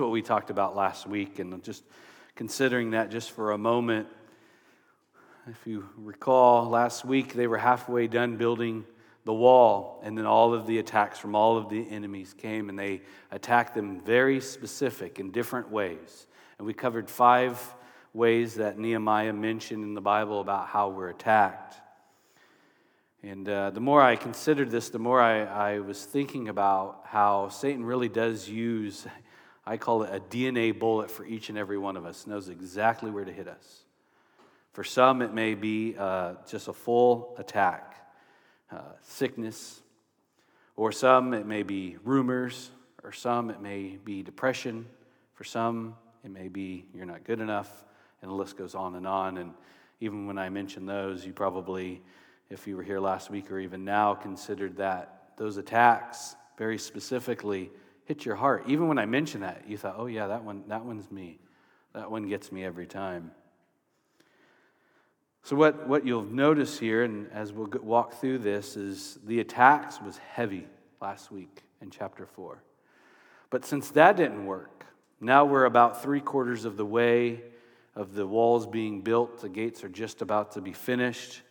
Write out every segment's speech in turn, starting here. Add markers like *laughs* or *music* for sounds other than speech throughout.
What we talked about last week, and just considering that just for a moment. If you recall, last week they were halfway done building the wall, and then all of the attacks from all of the enemies came, and they attacked them very specific in different ways. And we covered five ways that Nehemiah mentioned in the Bible about how we're attacked. And uh, the more I considered this, the more I, I was thinking about how Satan really does use, I call it a DNA bullet for each and every one of us, knows exactly where to hit us. For some, it may be uh, just a full attack, uh, sickness, or some, it may be rumors, or some, it may be depression. For some, it may be you're not good enough, and the list goes on and on. And even when I mention those, you probably if you were here last week or even now, considered that those attacks very specifically hit your heart. Even when I mentioned that, you thought, oh, yeah, that, one, that one's me. That one gets me every time. So, what, what you'll notice here, and as we'll walk through this, is the attacks was heavy last week in chapter 4. But since that didn't work, now we're about three quarters of the way of the walls being built. The gates are just about to be finished.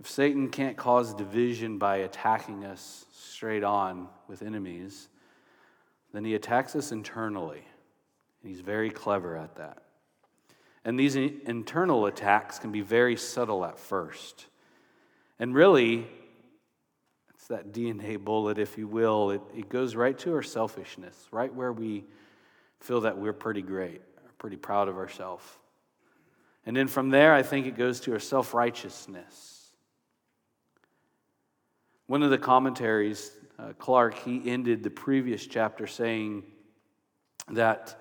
If Satan can't cause division by attacking us straight on with enemies, then he attacks us internally. And he's very clever at that. And these internal attacks can be very subtle at first. And really, it's that DNA bullet, if you will. It, it goes right to our selfishness, right where we feel that we're pretty great, pretty proud of ourselves. And then from there, I think it goes to our self righteousness one of the commentaries, uh, Clarke, he ended the previous chapter saying that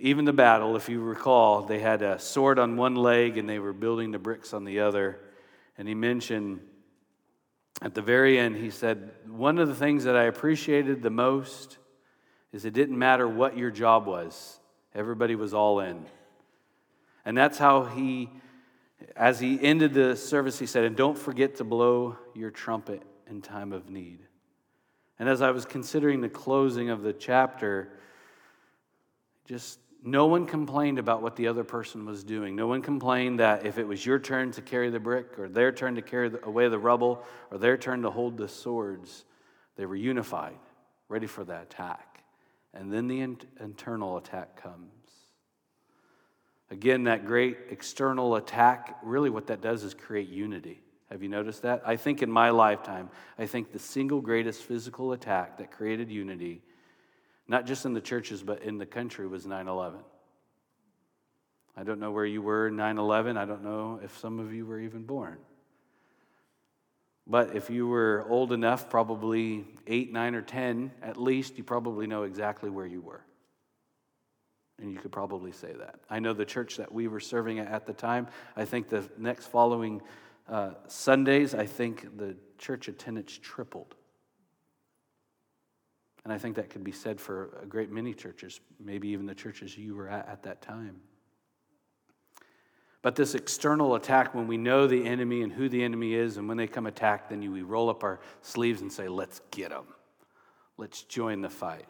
even the battle, if you recall, they had a sword on one leg and they were building the bricks on the other. And he mentioned at the very end, he said, One of the things that I appreciated the most is it didn't matter what your job was, everybody was all in. And that's how he as he ended the service, he said, And don't forget to blow your trumpet in time of need. And as I was considering the closing of the chapter, just no one complained about what the other person was doing. No one complained that if it was your turn to carry the brick, or their turn to carry away the rubble, or their turn to hold the swords, they were unified, ready for the attack. And then the internal attack comes. Again, that great external attack, really what that does is create unity. Have you noticed that? I think in my lifetime, I think the single greatest physical attack that created unity, not just in the churches, but in the country, was 9 11. I don't know where you were in 9 11. I don't know if some of you were even born. But if you were old enough, probably 8, 9, or 10 at least, you probably know exactly where you were. And you could probably say that. I know the church that we were serving at the time, I think the next following uh, Sundays, I think the church attendance tripled. And I think that could be said for a great many churches, maybe even the churches you were at at that time. But this external attack, when we know the enemy and who the enemy is, and when they come attack, then we roll up our sleeves and say, let's get them. Let's join the fight.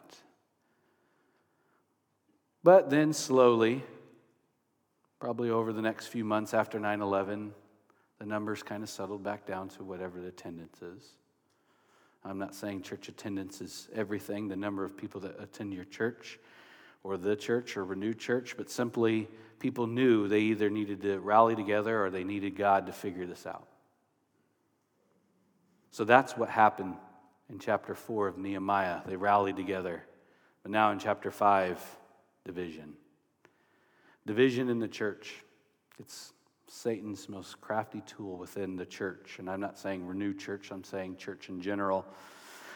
But then slowly, probably over the next few months after 9 11, the numbers kind of settled back down to whatever the attendance is. I'm not saying church attendance is everything, the number of people that attend your church or the church or renewed church, but simply people knew they either needed to rally together or they needed God to figure this out. So that's what happened in chapter 4 of Nehemiah. They rallied together. But now in chapter 5, division. Division in the church. It's Satan's most crafty tool within the church. And I'm not saying renew church, I'm saying church in general.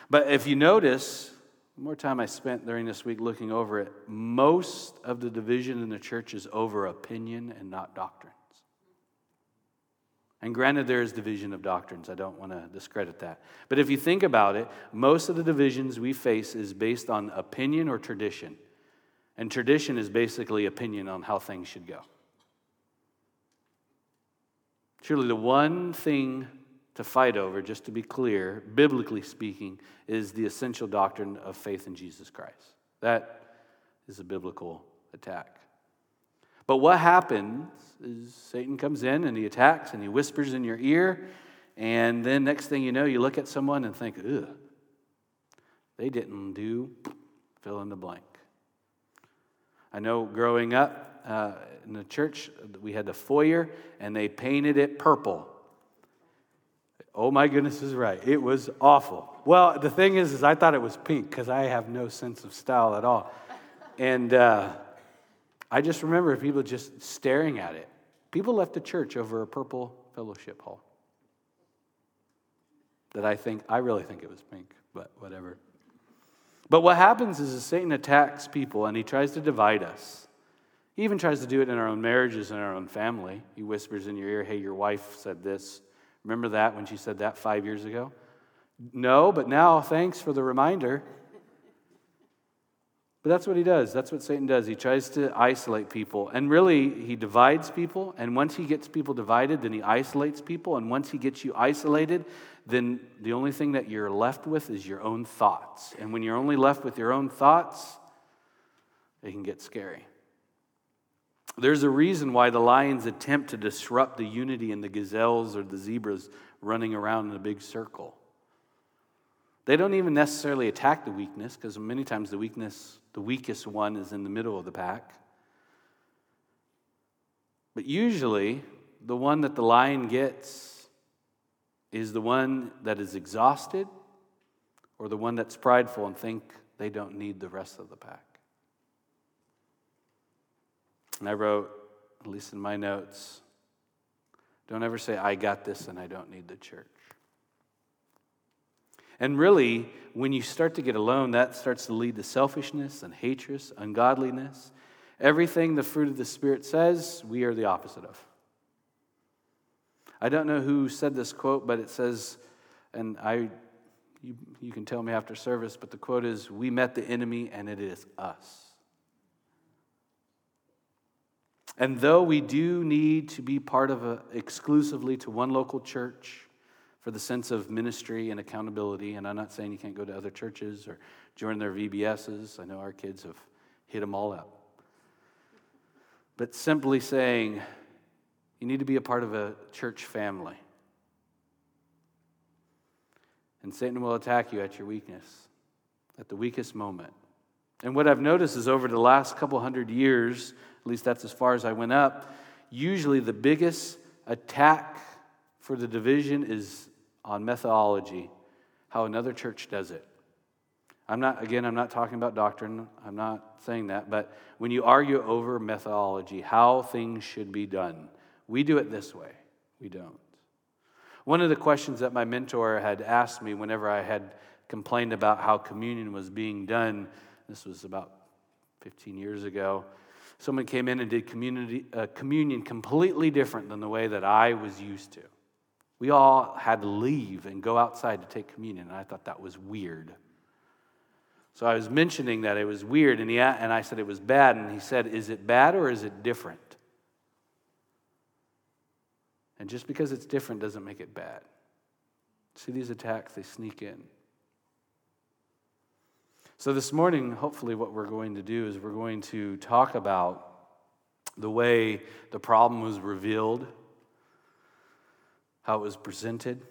But if you notice, the more time I spent during this week looking over it, most of the division in the church is over opinion and not doctrines. And granted, there is division of doctrines. I don't want to discredit that. But if you think about it, most of the divisions we face is based on opinion or tradition. And tradition is basically opinion on how things should go. Surely the one thing to fight over, just to be clear, biblically speaking, is the essential doctrine of faith in Jesus Christ. That is a biblical attack. But what happens is Satan comes in and he attacks and he whispers in your ear, and then next thing you know, you look at someone and think, ugh, they didn't do fill in the blank. I know growing up uh, in the church, we had the foyer and they painted it purple. Oh my goodness is right. It was awful. Well, the thing is, is I thought it was pink because I have no sense of style at all. And uh, I just remember people just staring at it. People left the church over a purple fellowship hall. That I think, I really think it was pink, but whatever. But what happens is, Satan attacks people and he tries to divide us. He even tries to do it in our own marriages and our own family. He whispers in your ear, hey, your wife said this. Remember that when she said that five years ago? No, but now thanks for the reminder. But that's what he does. That's what Satan does. He tries to isolate people. And really, he divides people. And once he gets people divided, then he isolates people. And once he gets you isolated, then the only thing that you're left with is your own thoughts. And when you're only left with your own thoughts, it can get scary. There's a reason why the lions attempt to disrupt the unity in the gazelles or the zebras running around in a big circle. They don't even necessarily attack the weakness because many times the weakness, the weakest one is in the middle of the pack. But usually, the one that the lion gets is the one that is exhausted or the one that's prideful and think they don't need the rest of the pack. And I wrote, at least in my notes, don't ever say, I got this and I don't need the church. And really, when you start to get alone, that starts to lead to selfishness and hatred, ungodliness. Everything the fruit of the Spirit says, we are the opposite of. I don't know who said this quote, but it says, and I, you, you can tell me after service, but the quote is, We met the enemy and it is us. And though we do need to be part of a, exclusively to one local church for the sense of ministry and accountability, and I'm not saying you can't go to other churches or join their VBSs. I know our kids have hit them all up. But simply saying you need to be a part of a church family. And Satan will attack you at your weakness, at the weakest moment. And what I've noticed is over the last couple hundred years, at least that's as far as I went up, usually the biggest attack for the division is on methodology, how another church does it. I'm not, again, I'm not talking about doctrine, I'm not saying that, but when you argue over methodology, how things should be done, we do it this way, we don't. One of the questions that my mentor had asked me whenever I had complained about how communion was being done, this was about 15 years ago, someone came in and did community, uh, communion completely different than the way that I was used to. We all had to leave and go outside to take communion, and I thought that was weird. So I was mentioning that it was weird, and, he, and I said it was bad, and he said, Is it bad or is it different? And just because it's different doesn't make it bad. See these attacks, they sneak in. So, this morning, hopefully, what we're going to do is we're going to talk about the way the problem was revealed, how it was presented,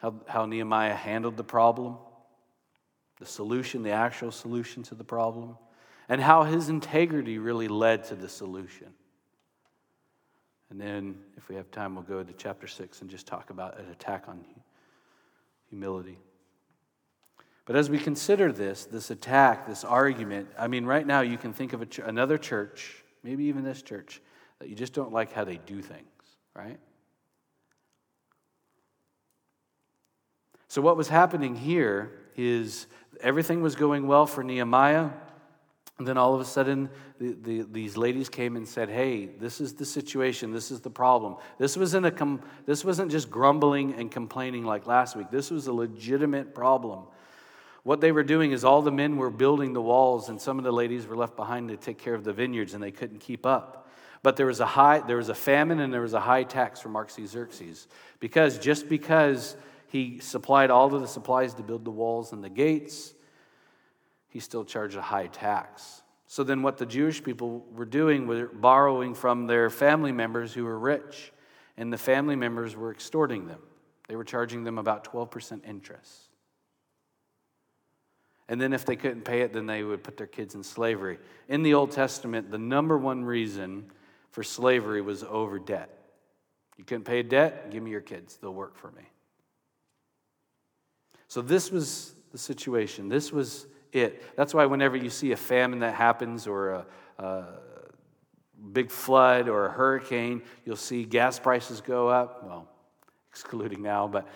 how, how Nehemiah handled the problem, the solution, the actual solution to the problem, and how his integrity really led to the solution. And then, if we have time, we'll go to chapter 6 and just talk about an attack on humility. But as we consider this, this attack, this argument, I mean, right now you can think of ch- another church, maybe even this church, that you just don't like how they do things, right? So, what was happening here is everything was going well for Nehemiah. And then all of a sudden, the, the, these ladies came and said, Hey, this is the situation. This is the problem. This wasn't, a com- this wasn't just grumbling and complaining like last week. This was a legitimate problem. What they were doing is all the men were building the walls, and some of the ladies were left behind to take care of the vineyards, and they couldn't keep up. But there was a high, there was a famine, and there was a high tax from Artaxerxes, because just because he supplied all of the supplies to build the walls and the gates, he still charged a high tax. So then, what the Jewish people were doing was borrowing from their family members who were rich, and the family members were extorting them. They were charging them about 12% interest. And then, if they couldn't pay it, then they would put their kids in slavery. In the Old Testament, the number one reason for slavery was over debt. You couldn't pay a debt? Give me your kids, they'll work for me. So, this was the situation. This was it. That's why, whenever you see a famine that happens or a, a big flood or a hurricane, you'll see gas prices go up. Well, *laughs* excluding now, but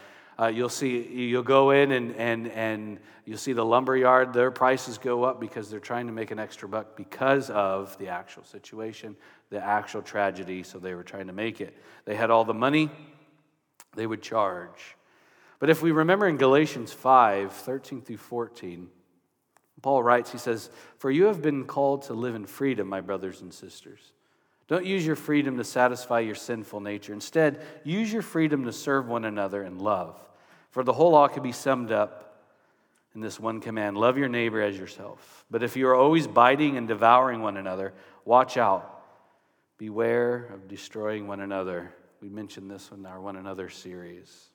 uh, you'll see you'll go in and, and, and you'll see the lumber yard their prices go up because they're trying to make an extra buck because of the actual situation the actual tragedy so they were trying to make it they had all the money they would charge but if we remember in galatians 5 13 through 14 Paul writes, he says, For you have been called to live in freedom, my brothers and sisters. Don't use your freedom to satisfy your sinful nature. Instead, use your freedom to serve one another in love. For the whole law can be summed up in this one command love your neighbor as yourself. But if you are always biting and devouring one another, watch out. Beware of destroying one another. We mentioned this in our one another series.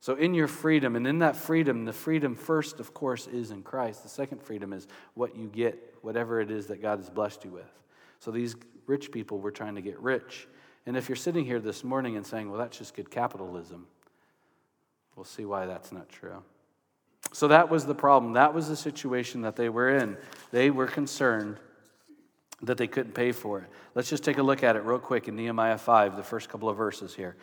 So, in your freedom, and in that freedom, the freedom first, of course, is in Christ. The second freedom is what you get, whatever it is that God has blessed you with. So, these rich people were trying to get rich. And if you're sitting here this morning and saying, well, that's just good capitalism, we'll see why that's not true. So, that was the problem. That was the situation that they were in. They were concerned that they couldn't pay for it. Let's just take a look at it real quick in Nehemiah 5, the first couple of verses here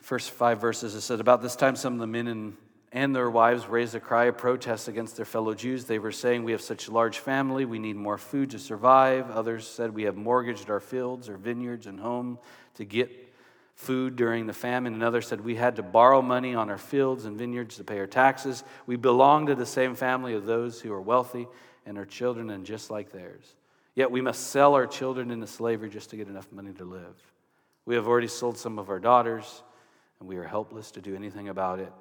first five verses, it said, About this time, some of the men and, and their wives raised a cry of protest against their fellow Jews. They were saying, We have such a large family, we need more food to survive. Others said, We have mortgaged our fields, our vineyards, and home to get food during the famine. And others said, We had to borrow money on our fields and vineyards to pay our taxes. We belong to the same family of those who are wealthy and our children and just like theirs. Yet we must sell our children into slavery just to get enough money to live. We have already sold some of our daughters and we are helpless to do anything about it,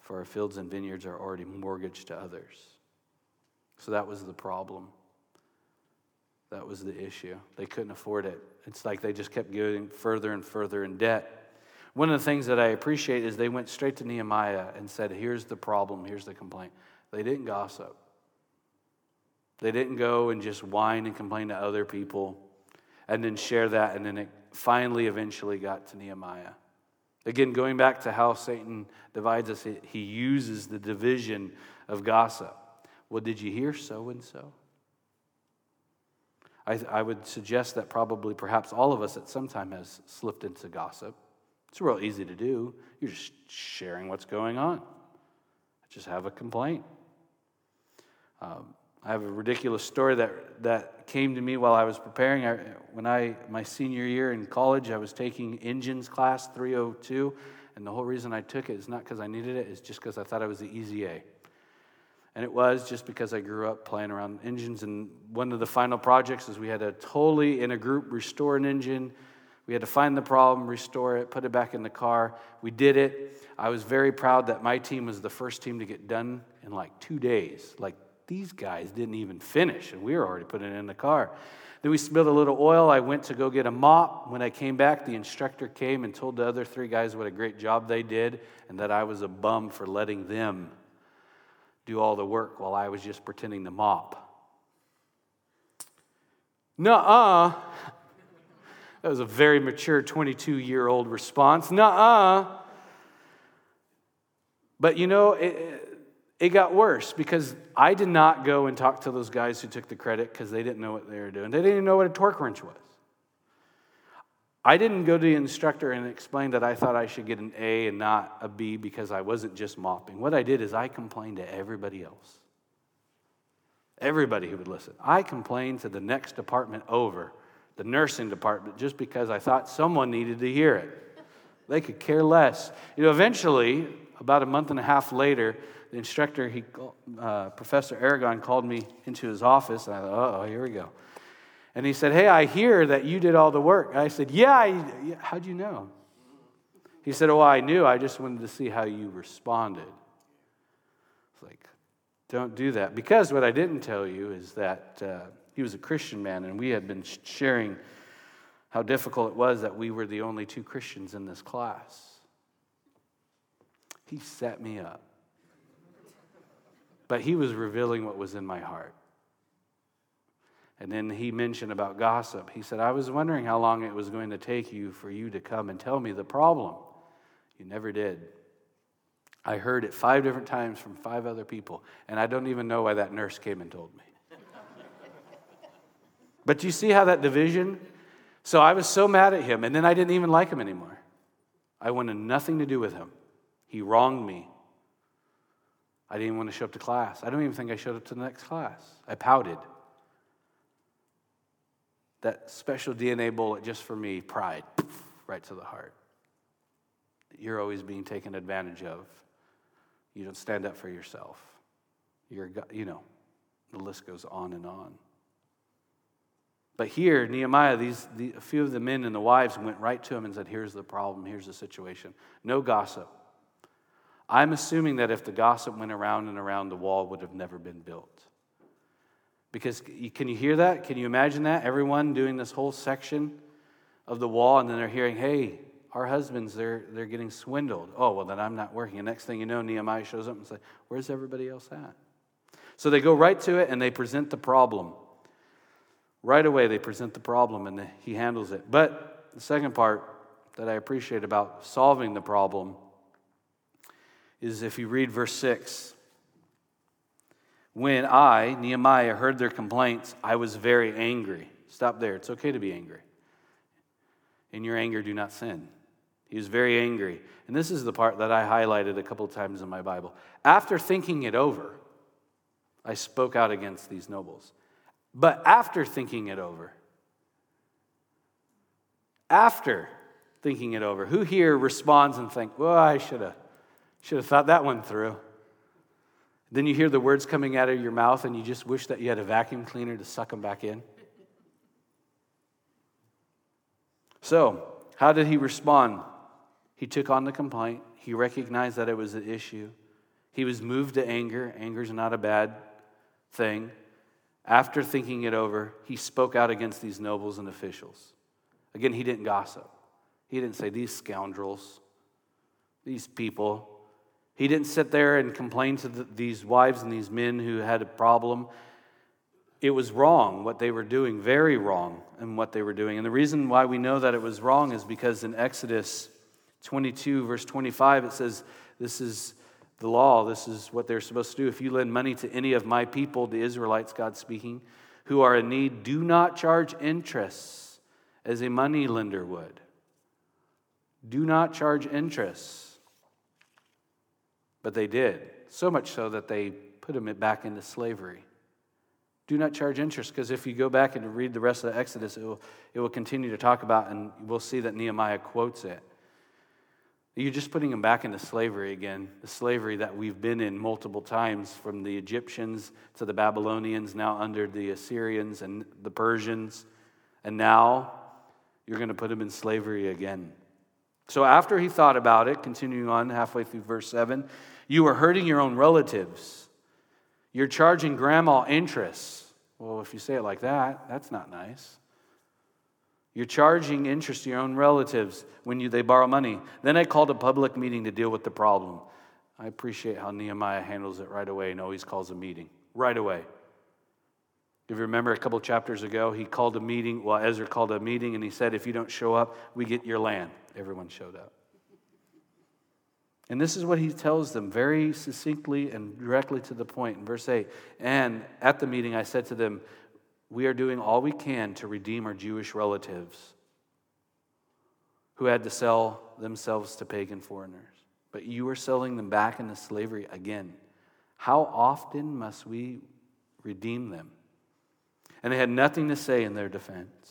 for our fields and vineyards are already mortgaged to others. So that was the problem. That was the issue. They couldn't afford it. It's like they just kept going further and further in debt. One of the things that I appreciate is they went straight to Nehemiah and said, Here's the problem, here's the complaint. They didn't gossip. They didn't go and just whine and complain to other people and then share that, and then it finally eventually got to Nehemiah. Again, going back to how Satan divides us, he uses the division of gossip. Well, did you hear so and so? I would suggest that probably perhaps all of us at some time has slipped into gossip. It's real easy to do. You're just sharing what's going on. I just have a complaint. Um, I have a ridiculous story that, that came to me while I was preparing. I, when I, my senior year in college, I was taking engines class 302, and the whole reason I took it is not because I needed it, it's just because I thought it was the easy A. And it was just because I grew up playing around engines. And one of the final projects is we had to totally, in a group, restore an engine. We had to find the problem, restore it, put it back in the car. We did it. I was very proud that my team was the first team to get done in like two days. Like these guys didn't even finish, and we were already putting it in the car. Then we spilled a little oil. I went to go get a mop. When I came back, the instructor came and told the other three guys what a great job they did and that I was a bum for letting them do all the work while I was just pretending to mop. Nuh uh. That was a very mature 22 year old response. Nuh uh. But you know, it, it got worse because I did not go and talk to those guys who took the credit because they didn't know what they were doing. They didn't even know what a torque wrench was. I didn't go to the instructor and explain that I thought I should get an A and not a B because I wasn't just mopping. What I did is I complained to everybody else. Everybody who would listen. I complained to the next department over, the nursing department, just because I thought someone needed to hear it. They could care less. You know, eventually, about a month and a half later, the instructor, he, uh, Professor Aragon, called me into his office, and I thought, oh, here we go. And he said, Hey, I hear that you did all the work. I said, Yeah, I, how'd you know? He said, Oh, I knew. I just wanted to see how you responded. It's like, Don't do that. Because what I didn't tell you is that uh, he was a Christian man, and we had been sharing how difficult it was that we were the only two Christians in this class. He set me up. But he was revealing what was in my heart. And then he mentioned about gossip. He said, I was wondering how long it was going to take you for you to come and tell me the problem. You never did. I heard it five different times from five other people, and I don't even know why that nurse came and told me. but you see how that division? So I was so mad at him, and then I didn't even like him anymore. I wanted nothing to do with him. He wronged me. I didn't want to show up to class. I don't even think I showed up to the next class. I pouted. That special DNA bullet just for me, pride, right to the heart. You're always being taken advantage of. You don't stand up for yourself. You're, you know, the list goes on and on. But here, Nehemiah, these, the, a few of the men and the wives went right to him and said, Here's the problem, here's the situation. No gossip. I'm assuming that if the gossip went around and around, the wall would have never been built. Because can you hear that? Can you imagine that? Everyone doing this whole section of the wall, and then they're hearing, Hey, our husbands, they're, they're getting swindled. Oh, well, then I'm not working. And next thing you know, Nehemiah shows up and says, Where's everybody else at? So they go right to it and they present the problem. Right away, they present the problem and he handles it. But the second part that I appreciate about solving the problem is if you read verse 6. When I, Nehemiah, heard their complaints, I was very angry. Stop there. It's okay to be angry. In your anger, do not sin. He was very angry. And this is the part that I highlighted a couple times in my Bible. After thinking it over, I spoke out against these nobles. But after thinking it over, after thinking it over, who here responds and think, well, I should have should have thought that one through. Then you hear the words coming out of your mouth and you just wish that you had a vacuum cleaner to suck them back in. So, how did he respond? He took on the complaint. He recognized that it was an issue. He was moved to anger. Anger is not a bad thing. After thinking it over, he spoke out against these nobles and officials. Again, he didn't gossip. He didn't say, These scoundrels, these people. He didn't sit there and complain to the, these wives and these men who had a problem. It was wrong what they were doing, very wrong in what they were doing. And the reason why we know that it was wrong is because in Exodus 22, verse 25, it says, This is the law. This is what they're supposed to do. If you lend money to any of my people, the Israelites, God speaking, who are in need, do not charge interest as a money lender would. Do not charge interest. But they did, so much so that they put them back into slavery. Do not charge interest, because if you go back and read the rest of the Exodus, it will, it will continue to talk about, and we'll see that Nehemiah quotes it. You're just putting them back into slavery again, the slavery that we've been in multiple times from the Egyptians to the Babylonians, now under the Assyrians and the Persians, and now you're going to put them in slavery again. So after he thought about it, continuing on halfway through verse 7, you are hurting your own relatives. You're charging grandma interest. Well, if you say it like that, that's not nice. You're charging interest to your own relatives when you, they borrow money. Then I called a public meeting to deal with the problem. I appreciate how Nehemiah handles it right away and always calls a meeting. Right away. If you remember a couple chapters ago, he called a meeting. Well, Ezra called a meeting and he said, If you don't show up, we get your land. Everyone showed up. And this is what he tells them very succinctly and directly to the point in verse 8. And at the meeting, I said to them, we are doing all we can to redeem our Jewish relatives who had to sell themselves to pagan foreigners. But you are selling them back into slavery again. How often must we redeem them? And they had nothing to say in their defense.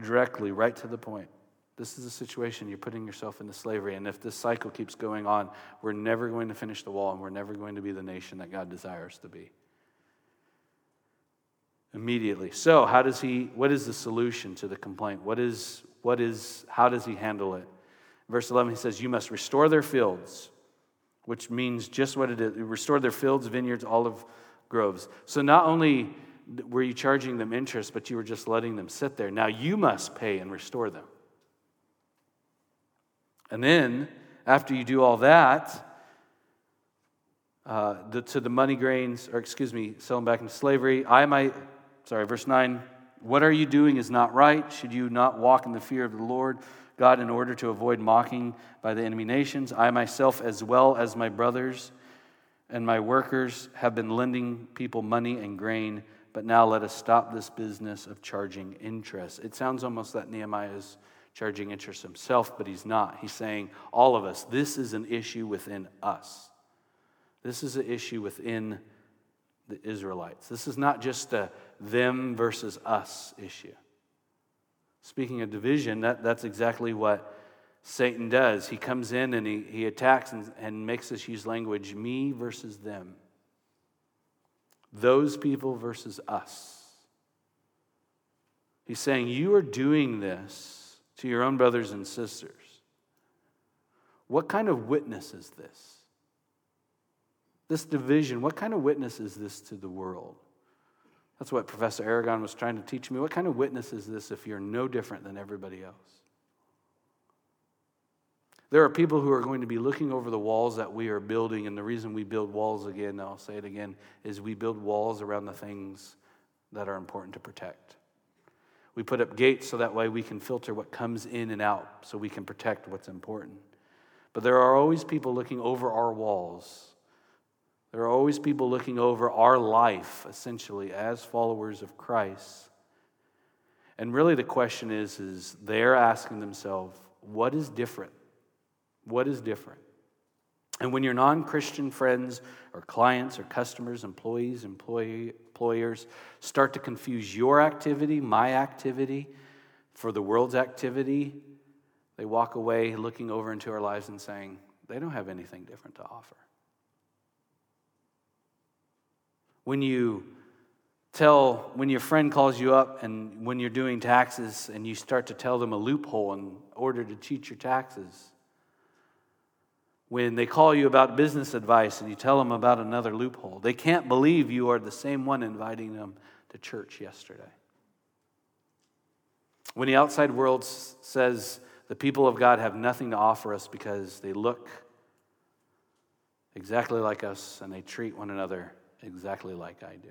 Directly, right to the point. This is a situation you're putting yourself into slavery. And if this cycle keeps going on, we're never going to finish the wall and we're never going to be the nation that God desires to be immediately. So, how does he, what is the solution to the complaint? What is, what is, how does he handle it? Verse 11, he says, You must restore their fields, which means just what it is. restore their fields, vineyards, olive groves. So not only were you charging them interest, but you were just letting them sit there. Now you must pay and restore them. And then, after you do all that, uh, the, to the money grains, or excuse me, sell them back into slavery. I might, sorry, verse 9, what are you doing is not right. Should you not walk in the fear of the Lord God in order to avoid mocking by the enemy nations? I myself, as well as my brothers and my workers, have been lending people money and grain, but now let us stop this business of charging interest. It sounds almost that Nehemiah is charging interest himself, but he's not. He's saying, all of us, this is an issue within us. This is an issue within the Israelites. This is not just a them versus us issue. Speaking of division, that, that's exactly what Satan does. He comes in and he, he attacks and, and makes us use language me versus them, those people versus us. He's saying, You are doing this to your own brothers and sisters. What kind of witness is this? This division, what kind of witness is this to the world? That's what Professor Aragon was trying to teach me. What kind of witness is this if you're no different than everybody else? There are people who are going to be looking over the walls that we are building, and the reason we build walls again, I'll say it again, is we build walls around the things that are important to protect. We put up gates so that way we can filter what comes in and out so we can protect what's important. But there are always people looking over our walls there are always people looking over our life, essentially, as followers of Christ. And really, the question is, is they're asking themselves, what is different? What is different? And when your non Christian friends or clients or customers, employees, employee, employers start to confuse your activity, my activity, for the world's activity, they walk away looking over into our lives and saying, they don't have anything different to offer. When you tell, when your friend calls you up and when you're doing taxes and you start to tell them a loophole in order to cheat your taxes. When they call you about business advice and you tell them about another loophole, they can't believe you are the same one inviting them to church yesterday. When the outside world says the people of God have nothing to offer us because they look exactly like us and they treat one another exactly like I do.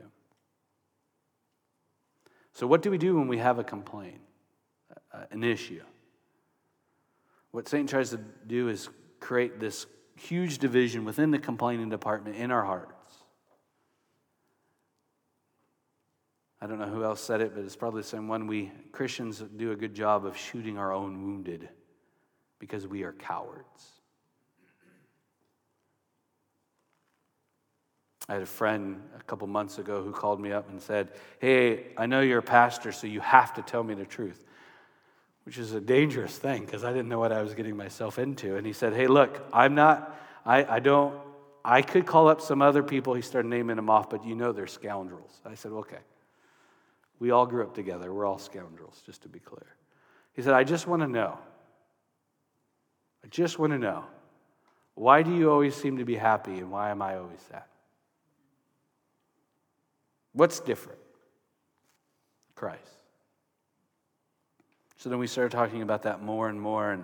So, what do we do when we have a complaint, an issue? What Satan tries to do is create this huge division within the complaining department in our hearts. I don't know who else said it, but it's probably the same one. We Christians do a good job of shooting our own wounded because we are cowards. I had a friend a couple months ago who called me up and said, Hey, I know you're a pastor, so you have to tell me the truth, which is a dangerous thing because I didn't know what I was getting myself into. And he said, Hey, look, I'm not, I, I don't, I could call up some other people. He started naming them off, but you know they're scoundrels. I said, Okay. We all grew up together. We're all scoundrels, just to be clear. He said, I just want to know. I just want to know. Why do you always seem to be happy and why am I always sad? What's different? Christ. So then we started talking about that more and more. And,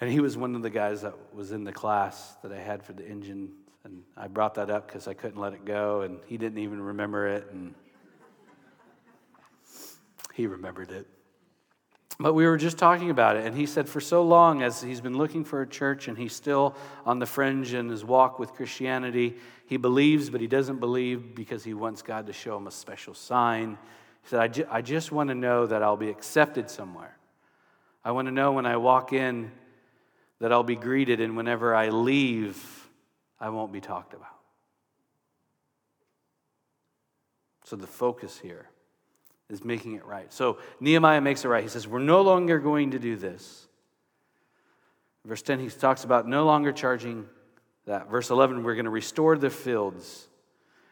and he was one of the guys that was in the class that I had for the engine. And I brought that up because I couldn't let it go. And he didn't even remember it. And he remembered it. But we were just talking about it, and he said, for so long as he's been looking for a church and he's still on the fringe in his walk with Christianity, he believes, but he doesn't believe because he wants God to show him a special sign. He said, I, ju- I just want to know that I'll be accepted somewhere. I want to know when I walk in that I'll be greeted, and whenever I leave, I won't be talked about. So the focus here is making it right. So Nehemiah makes it right. He says, We're no longer going to do this. Verse 10, he talks about no longer charging that. Verse 11, we're going to restore the fields.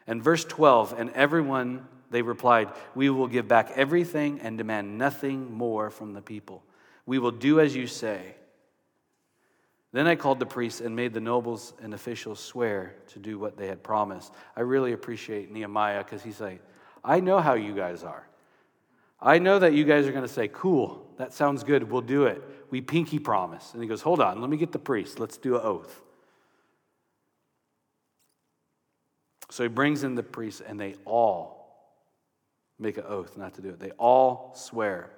And verse 12, and everyone, they replied, We will give back everything and demand nothing more from the people. We will do as you say. Then I called the priests and made the nobles and officials swear to do what they had promised. I really appreciate Nehemiah because he's like, I know how you guys are. I know that you guys are going to say, Cool, that sounds good, we'll do it. We pinky promise. And he goes, Hold on, let me get the priest, let's do an oath. So he brings in the priests, and they all make an oath not to do it. They all swear.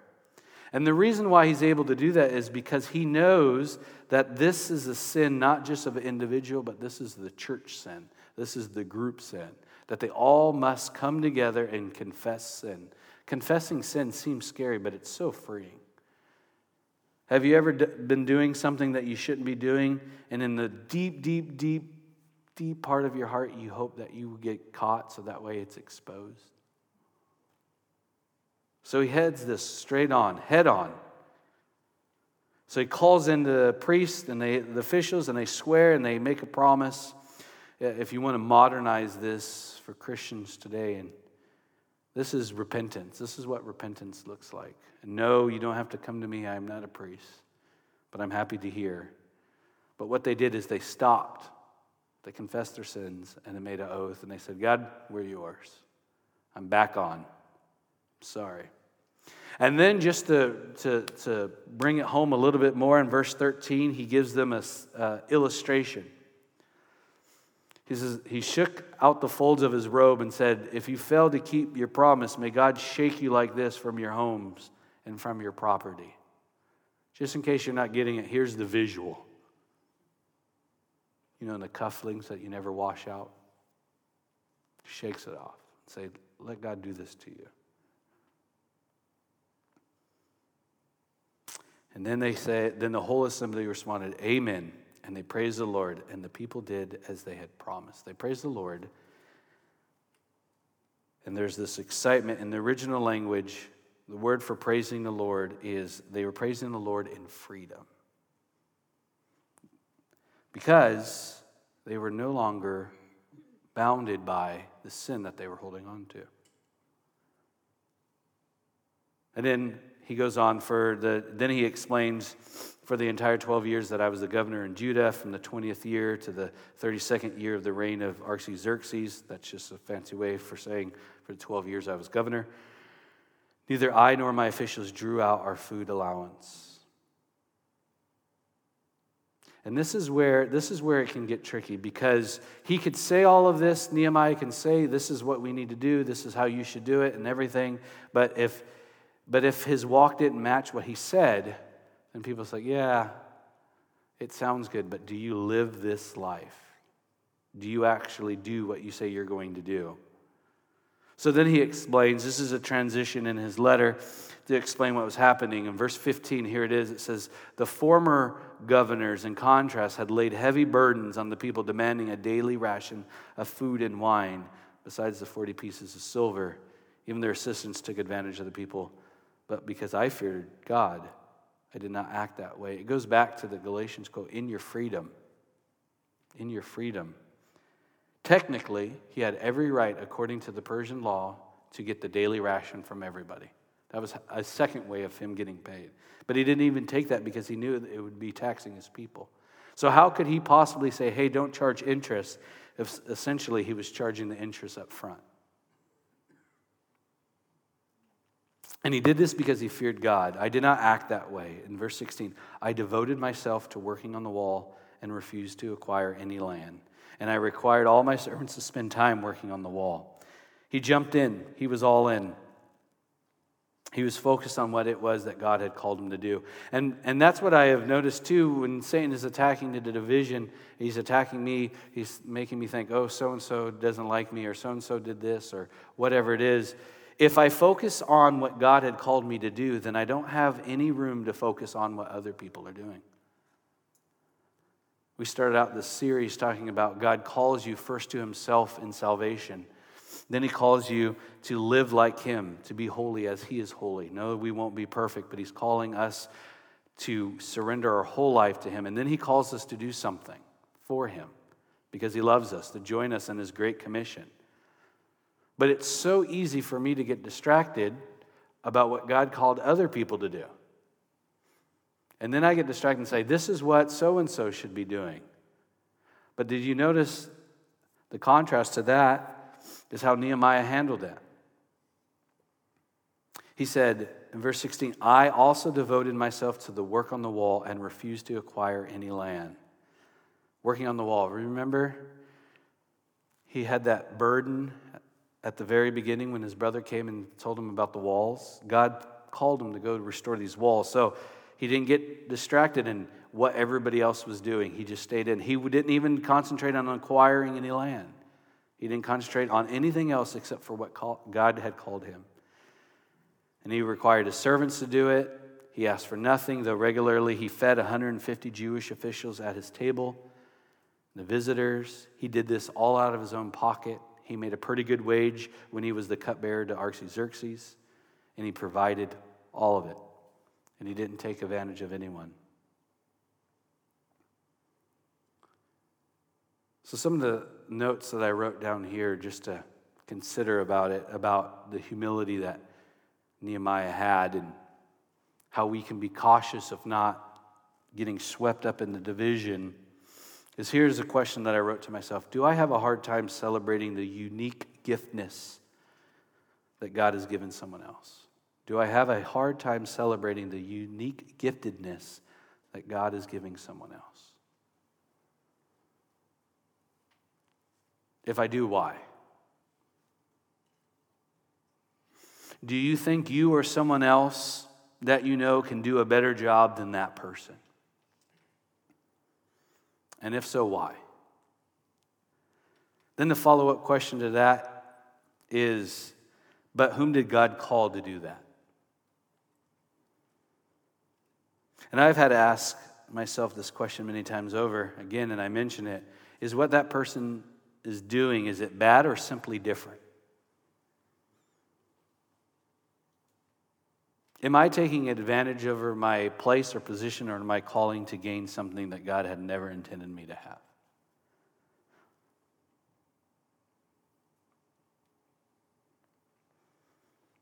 And the reason why he's able to do that is because he knows that this is a sin not just of an individual, but this is the church sin. This is the group sin. That they all must come together and confess sin. Confessing sin seems scary, but it's so freeing. Have you ever d- been doing something that you shouldn't be doing, and in the deep, deep, deep, deep part of your heart, you hope that you get caught so that way it's exposed? So he heads this straight on, head on. So he calls in the priests and they, the officials, and they swear and they make a promise. If you want to modernize this for Christians today, and this is repentance. This is what repentance looks like. No, you don't have to come to me. I'm not a priest, but I'm happy to hear. But what they did is they stopped. They confessed their sins and they made an oath and they said, God, we're yours. I'm back on. Sorry. And then, just to, to, to bring it home a little bit more, in verse 13, he gives them an uh, illustration. He says, He shook out the folds of his robe and said, If you fail to keep your promise, may God shake you like this from your homes and from your property. Just in case you're not getting it, here's the visual. You know, in the cufflinks that you never wash out. Shakes it off. Say, let God do this to you. And then they say, then the whole assembly responded, Amen. And they praised the Lord, and the people did as they had promised. They praised the Lord. And there's this excitement. In the original language, the word for praising the Lord is they were praising the Lord in freedom. Because they were no longer bounded by the sin that they were holding on to. And then he goes on for the, then he explains for the entire 12 years that I was the governor in Judah from the 20th year to the 32nd year of the reign of Artaxerxes. That's just a fancy way for saying for the 12 years I was governor. Neither I nor my officials drew out our food allowance. And this is where this is where it can get tricky because he could say all of this, Nehemiah can say this is what we need to do, this is how you should do it and everything, but if but if his walk didn't match what he said, then people say, yeah, it sounds good, but do you live this life? Do you actually do what you say you're going to do? So then he explains this is a transition in his letter to explain what was happening. In verse 15, here it is it says, The former governors, in contrast, had laid heavy burdens on the people, demanding a daily ration of food and wine, besides the 40 pieces of silver. Even their assistants took advantage of the people but because I feared God, I did not act that way. It goes back to the Galatians quote in your freedom. In your freedom. Technically, he had every right, according to the Persian law, to get the daily ration from everybody. That was a second way of him getting paid. But he didn't even take that because he knew it would be taxing his people. So, how could he possibly say, hey, don't charge interest, if essentially he was charging the interest up front? And he did this because he feared God. I did not act that way. In verse 16, I devoted myself to working on the wall and refused to acquire any land. And I required all my servants to spend time working on the wall. He jumped in, he was all in. He was focused on what it was that God had called him to do. And, and that's what I have noticed too when Satan is attacking the division. He's attacking me. He's making me think, oh, so and so doesn't like me, or so and so did this, or whatever it is. If I focus on what God had called me to do, then I don't have any room to focus on what other people are doing. We started out this series talking about God calls you first to Himself in salvation. Then He calls you to live like Him, to be holy as He is holy. No, we won't be perfect, but He's calling us to surrender our whole life to Him. And then He calls us to do something for Him because He loves us, to join us in His great commission. But it's so easy for me to get distracted about what God called other people to do. And then I get distracted and say, This is what so and so should be doing. But did you notice the contrast to that is how Nehemiah handled that? He said in verse 16, I also devoted myself to the work on the wall and refused to acquire any land. Working on the wall. Remember, he had that burden at the very beginning when his brother came and told him about the walls. God called him to go restore these walls. So he didn't get distracted in what everybody else was doing. He just stayed in. He didn't even concentrate on acquiring any land. He didn't concentrate on anything else except for what God had called him. And he required his servants to do it. He asked for nothing, though regularly he fed 150 Jewish officials at his table, the visitors. He did this all out of his own pocket. He made a pretty good wage when he was the cupbearer to Artaxerxes, and he provided all of it and he didn't take advantage of anyone. So, some of the notes that I wrote down here just to consider about it, about the humility that Nehemiah had and how we can be cautious of not getting swept up in the division, is here's a question that I wrote to myself Do I have a hard time celebrating the unique giftness that God has given someone else? Do I have a hard time celebrating the unique giftedness that God is giving someone else? If I do, why? Do you think you or someone else that you know can do a better job than that person? And if so, why? Then the follow up question to that is but whom did God call to do that? And I've had to ask myself this question many times over again, and I mention it is what that person is doing, is it bad or simply different? Am I taking advantage over my place or position or my calling to gain something that God had never intended me to have?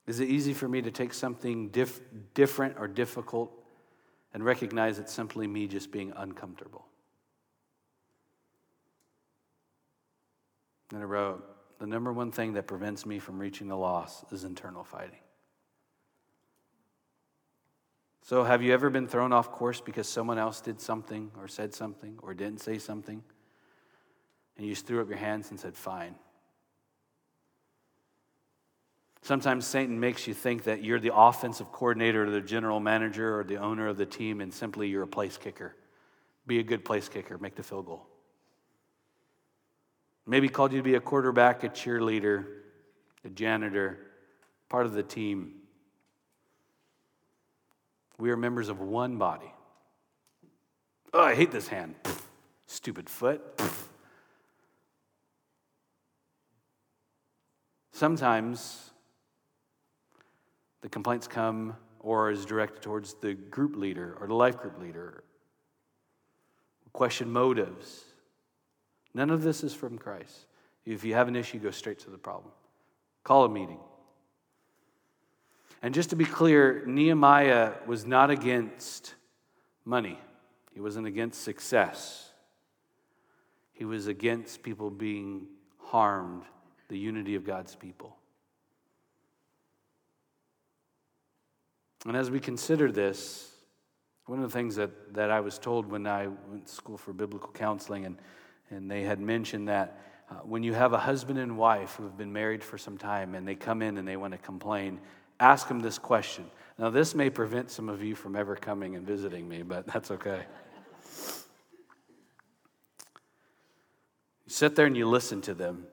Is it easy for me to take something dif- different or difficult and recognize it's simply me just being uncomfortable. And I wrote, the number one thing that prevents me from reaching the loss is internal fighting. So, have you ever been thrown off course because someone else did something or said something or didn't say something? And you just threw up your hands and said, Fine. Sometimes Satan makes you think that you're the offensive coordinator or the general manager or the owner of the team, and simply you're a place kicker. Be a good place kicker, make the field goal. Maybe called you to be a quarterback, a cheerleader, a janitor, part of the team. We are members of one body. Oh, I hate this hand. Pfft. Stupid foot. Pfft. Sometimes the complaints come or is directed towards the group leader or the life group leader. Question motives. None of this is from Christ. If you have an issue, go straight to the problem. Call a meeting. And just to be clear, Nehemiah was not against money, he wasn't against success. He was against people being harmed, the unity of God's people. And as we consider this, one of the things that, that I was told when I went to school for biblical counseling, and, and they had mentioned that uh, when you have a husband and wife who have been married for some time and they come in and they want to complain, ask them this question. Now, this may prevent some of you from ever coming and visiting me, but *laughs* that's okay. You sit there and you listen to them,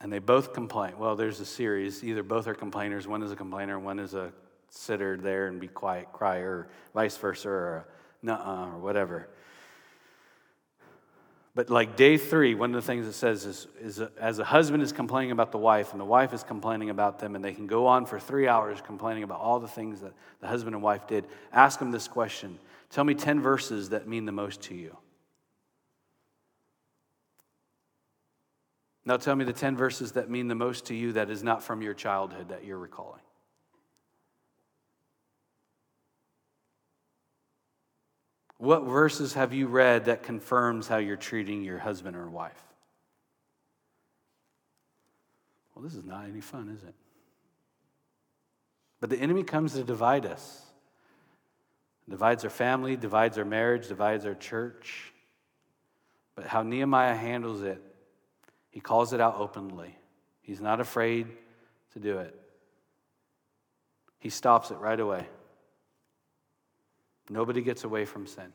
and they both complain. Well, there's a series. Either both are complainers, one is a complainer, one is a sitter there and be quiet, crier, or vice versa, or nuh or whatever. But like day three, one of the things it says is, is as a husband is complaining about the wife and the wife is complaining about them, and they can go on for three hours complaining about all the things that the husband and wife did, ask them this question Tell me 10 verses that mean the most to you. Now tell me the 10 verses that mean the most to you that is not from your childhood that you're recalling. What verses have you read that confirms how you're treating your husband or wife? Well, this is not any fun, is it? But the enemy comes to divide us. Divides our family, divides our marriage, divides our church. But how Nehemiah handles it, he calls it out openly. He's not afraid to do it. He stops it right away. Nobody gets away from sin.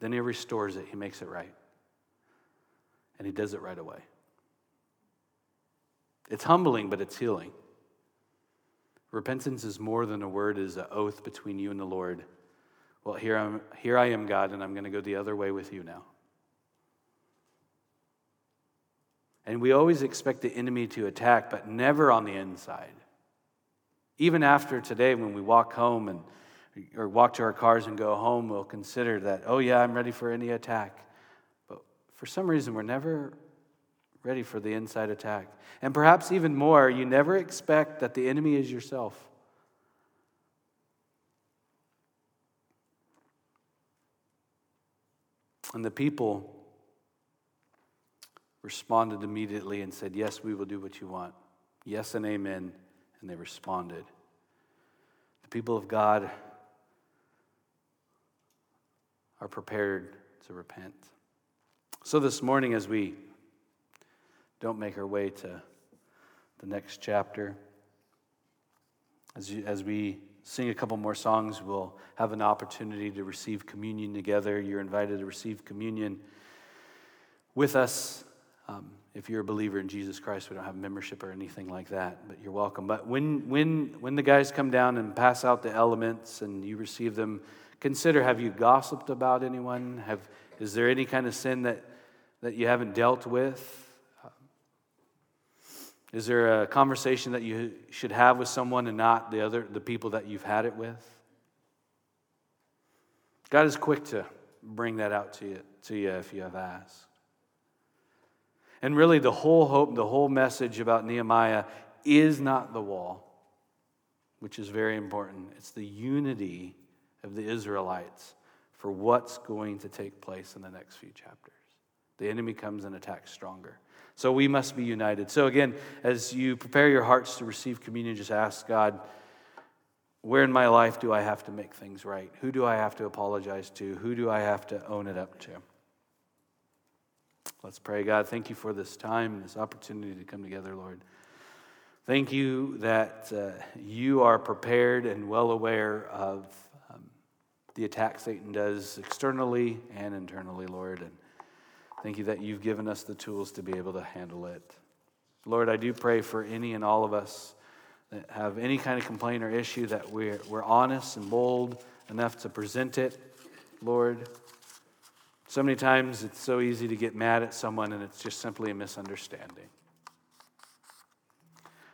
Then he restores it, he makes it right. And he does it right away. It's humbling, but it's healing. Repentance is more than a word, it is an oath between you and the Lord. Well, here, I'm, here I am, God, and I'm going to go the other way with you now. And we always expect the enemy to attack, but never on the inside. Even after today, when we walk home and or walk to our cars and go home, we'll consider that, oh, yeah, I'm ready for any attack. But for some reason, we're never ready for the inside attack. And perhaps even more, you never expect that the enemy is yourself. And the people responded immediately and said, Yes, we will do what you want. Yes and amen. And they responded. The people of God are prepared to repent. So this morning, as we don't make our way to the next chapter. As, you, as we sing a couple more songs, we'll have an opportunity to receive communion together. You're invited to receive communion with us. Um, if you're a believer in Jesus Christ, we don't have membership or anything like that, but you're welcome. But when, when, when the guys come down and pass out the elements and you receive them, consider have you gossiped about anyone? Have, is there any kind of sin that, that you haven't dealt with? Is there a conversation that you should have with someone and not the other the people that you've had it with? God is quick to bring that out to you, to you if you have asked. And really, the whole hope, the whole message about Nehemiah is not the wall, which is very important. It's the unity of the Israelites for what's going to take place in the next few chapters. The enemy comes and attacks stronger. So we must be united. So, again, as you prepare your hearts to receive communion, just ask God, where in my life do I have to make things right? Who do I have to apologize to? Who do I have to own it up to? Let's pray. God, thank you for this time, and this opportunity to come together, Lord. Thank you that uh, you are prepared and well aware of the attack Satan does externally and internally, Lord. And Thank you that you've given us the tools to be able to handle it. Lord, I do pray for any and all of us that have any kind of complaint or issue that we're, we're honest and bold enough to present it, Lord. So many times it's so easy to get mad at someone and it's just simply a misunderstanding.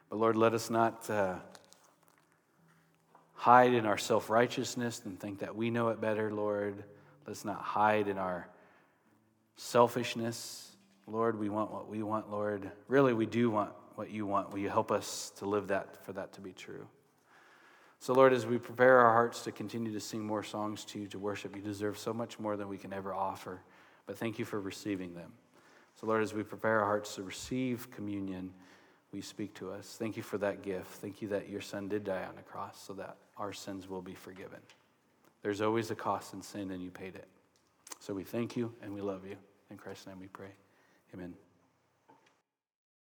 But Lord, let us not uh, hide in our self righteousness and think that we know it better, Lord. Let's not hide in our selfishness. Lord, we want what we want, Lord. Really, we do want what you want. Will you help us to live that, for that to be true? So, Lord, as we prepare our hearts to continue to sing more songs to you, to worship, you deserve so much more than we can ever offer. But thank you for receiving them. So, Lord, as we prepare our hearts to receive communion, we speak to us? Thank you for that gift. Thank you that your son did die on the cross so that our sins will be forgiven. There's always a cost in sin, and you paid it. So we thank you and we love you. In Christ's name we pray. Amen.